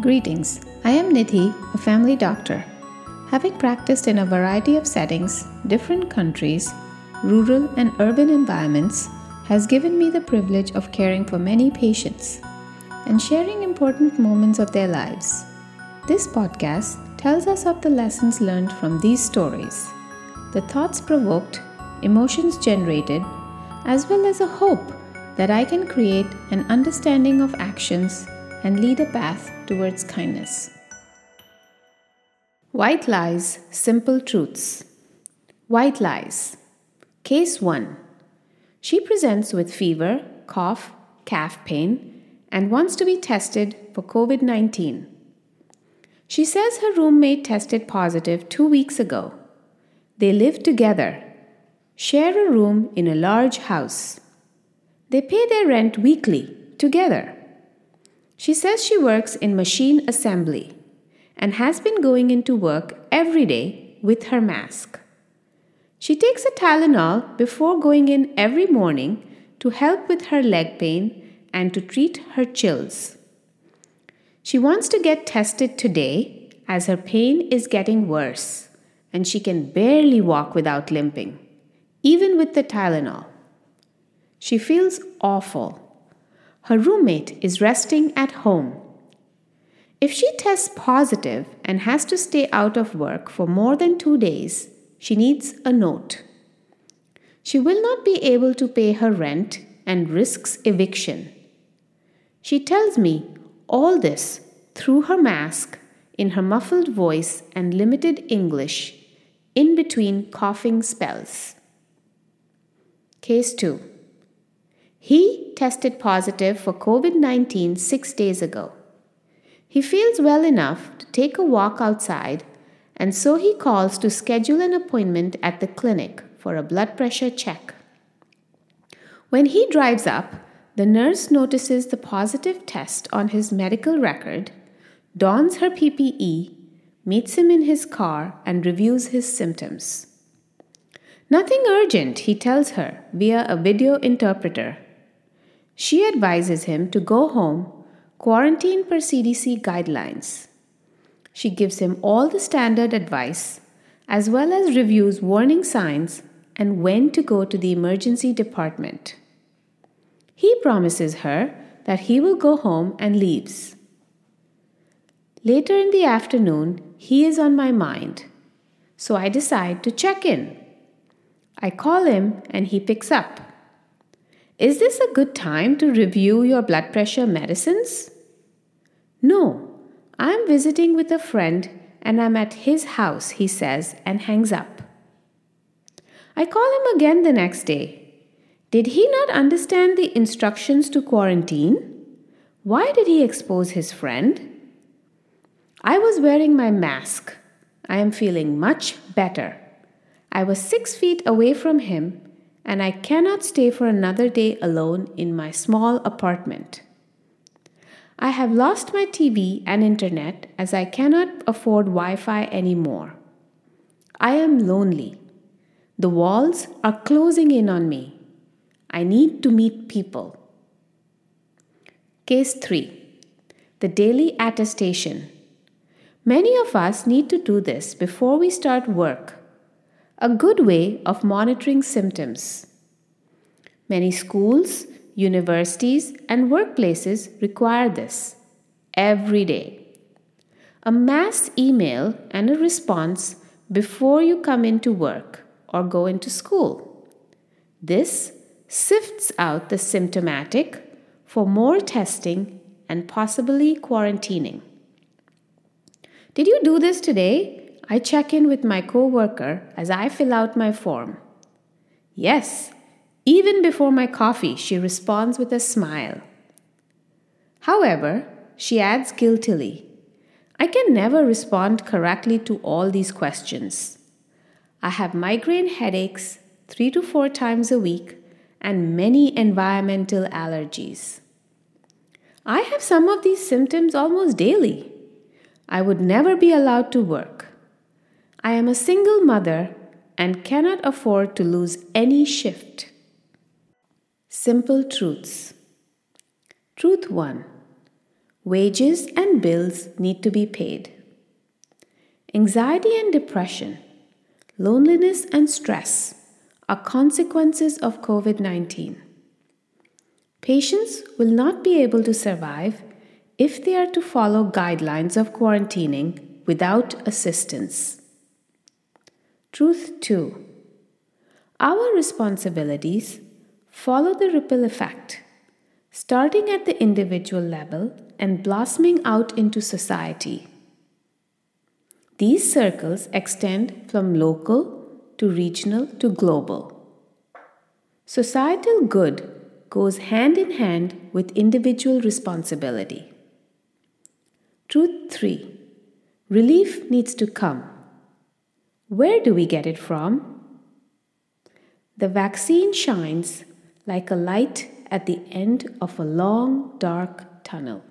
Greetings. I am Nidhi, a family doctor. Having practiced in a variety of settings, different countries, rural and urban environments, has given me the privilege of caring for many patients and sharing important moments of their lives. This podcast tells us of the lessons learned from these stories, the thoughts provoked, emotions generated, as well as a hope that I can create an understanding of actions and lead a path towards kindness. White Lies, Simple Truths. White Lies. Case 1. She presents with fever, cough, calf pain, and wants to be tested for COVID 19. She says her roommate tested positive two weeks ago. They live together, share a room in a large house. They pay their rent weekly, together. She says she works in machine assembly and has been going into work every day with her mask. She takes a Tylenol before going in every morning to help with her leg pain and to treat her chills. She wants to get tested today as her pain is getting worse and she can barely walk without limping, even with the Tylenol. She feels awful her roommate is resting at home. If she tests positive and has to stay out of work for more than two days, she needs a note. She will not be able to pay her rent and risks eviction. She tells me all this through her mask, in her muffled voice and limited English, in between coughing spells. Case 2 he tested positive for COVID 19 six days ago. He feels well enough to take a walk outside, and so he calls to schedule an appointment at the clinic for a blood pressure check. When he drives up, the nurse notices the positive test on his medical record, dons her PPE, meets him in his car, and reviews his symptoms. Nothing urgent, he tells her via a video interpreter she advises him to go home, quarantine per CDC guidelines. She gives him all the standard advice, as well as reviews warning signs and when to go to the emergency department. He promises her that he will go home and leaves. Later in the afternoon, he is on my mind, so I decide to check in. I call him and he picks up. Is this a good time to review your blood pressure medicines? No, I'm visiting with a friend and I'm at his house, he says, and hangs up. I call him again the next day. Did he not understand the instructions to quarantine? Why did he expose his friend? I was wearing my mask. I am feeling much better. I was six feet away from him and I cannot stay for another day alone in my small apartment. I have lost my TV and internet as I cannot afford Wi Fi anymore. I am lonely. The walls are closing in on me. I need to meet people. Case 3 The Daily Attestation. Many of us need to do this before we start work a good way of monitoring symptoms. Many schools, universities, and workplaces require this every day. A mass email and a response before you come into work or go into school. This sifts out the symptomatic for more testing and possibly quarantining. Did you do this today? I check in with my coworker as I fill out my form. Yes, even before my coffee, she responds with a smile. However, she adds guiltily, I can never respond correctly to all these questions. I have migraine headaches three to four times a week and many environmental allergies. I have some of these symptoms almost daily. I would never be allowed to work. I am a single mother and cannot afford to lose any shift. Simple truths. Truth 1 Wages and bills need to be paid. Anxiety and depression, loneliness and stress are consequences of COVID 19. Patients will not be able to survive if they are to follow guidelines of quarantining without assistance. Truth 2 Our responsibilities follow the ripple effect, starting at the individual level and blossoming out into society. These circles extend from local to regional to global. Societal good goes hand in hand with individual responsibility. Truth 3 Relief needs to come. Where do we get it from? The vaccine shines like a light at the end of a long, dark tunnel.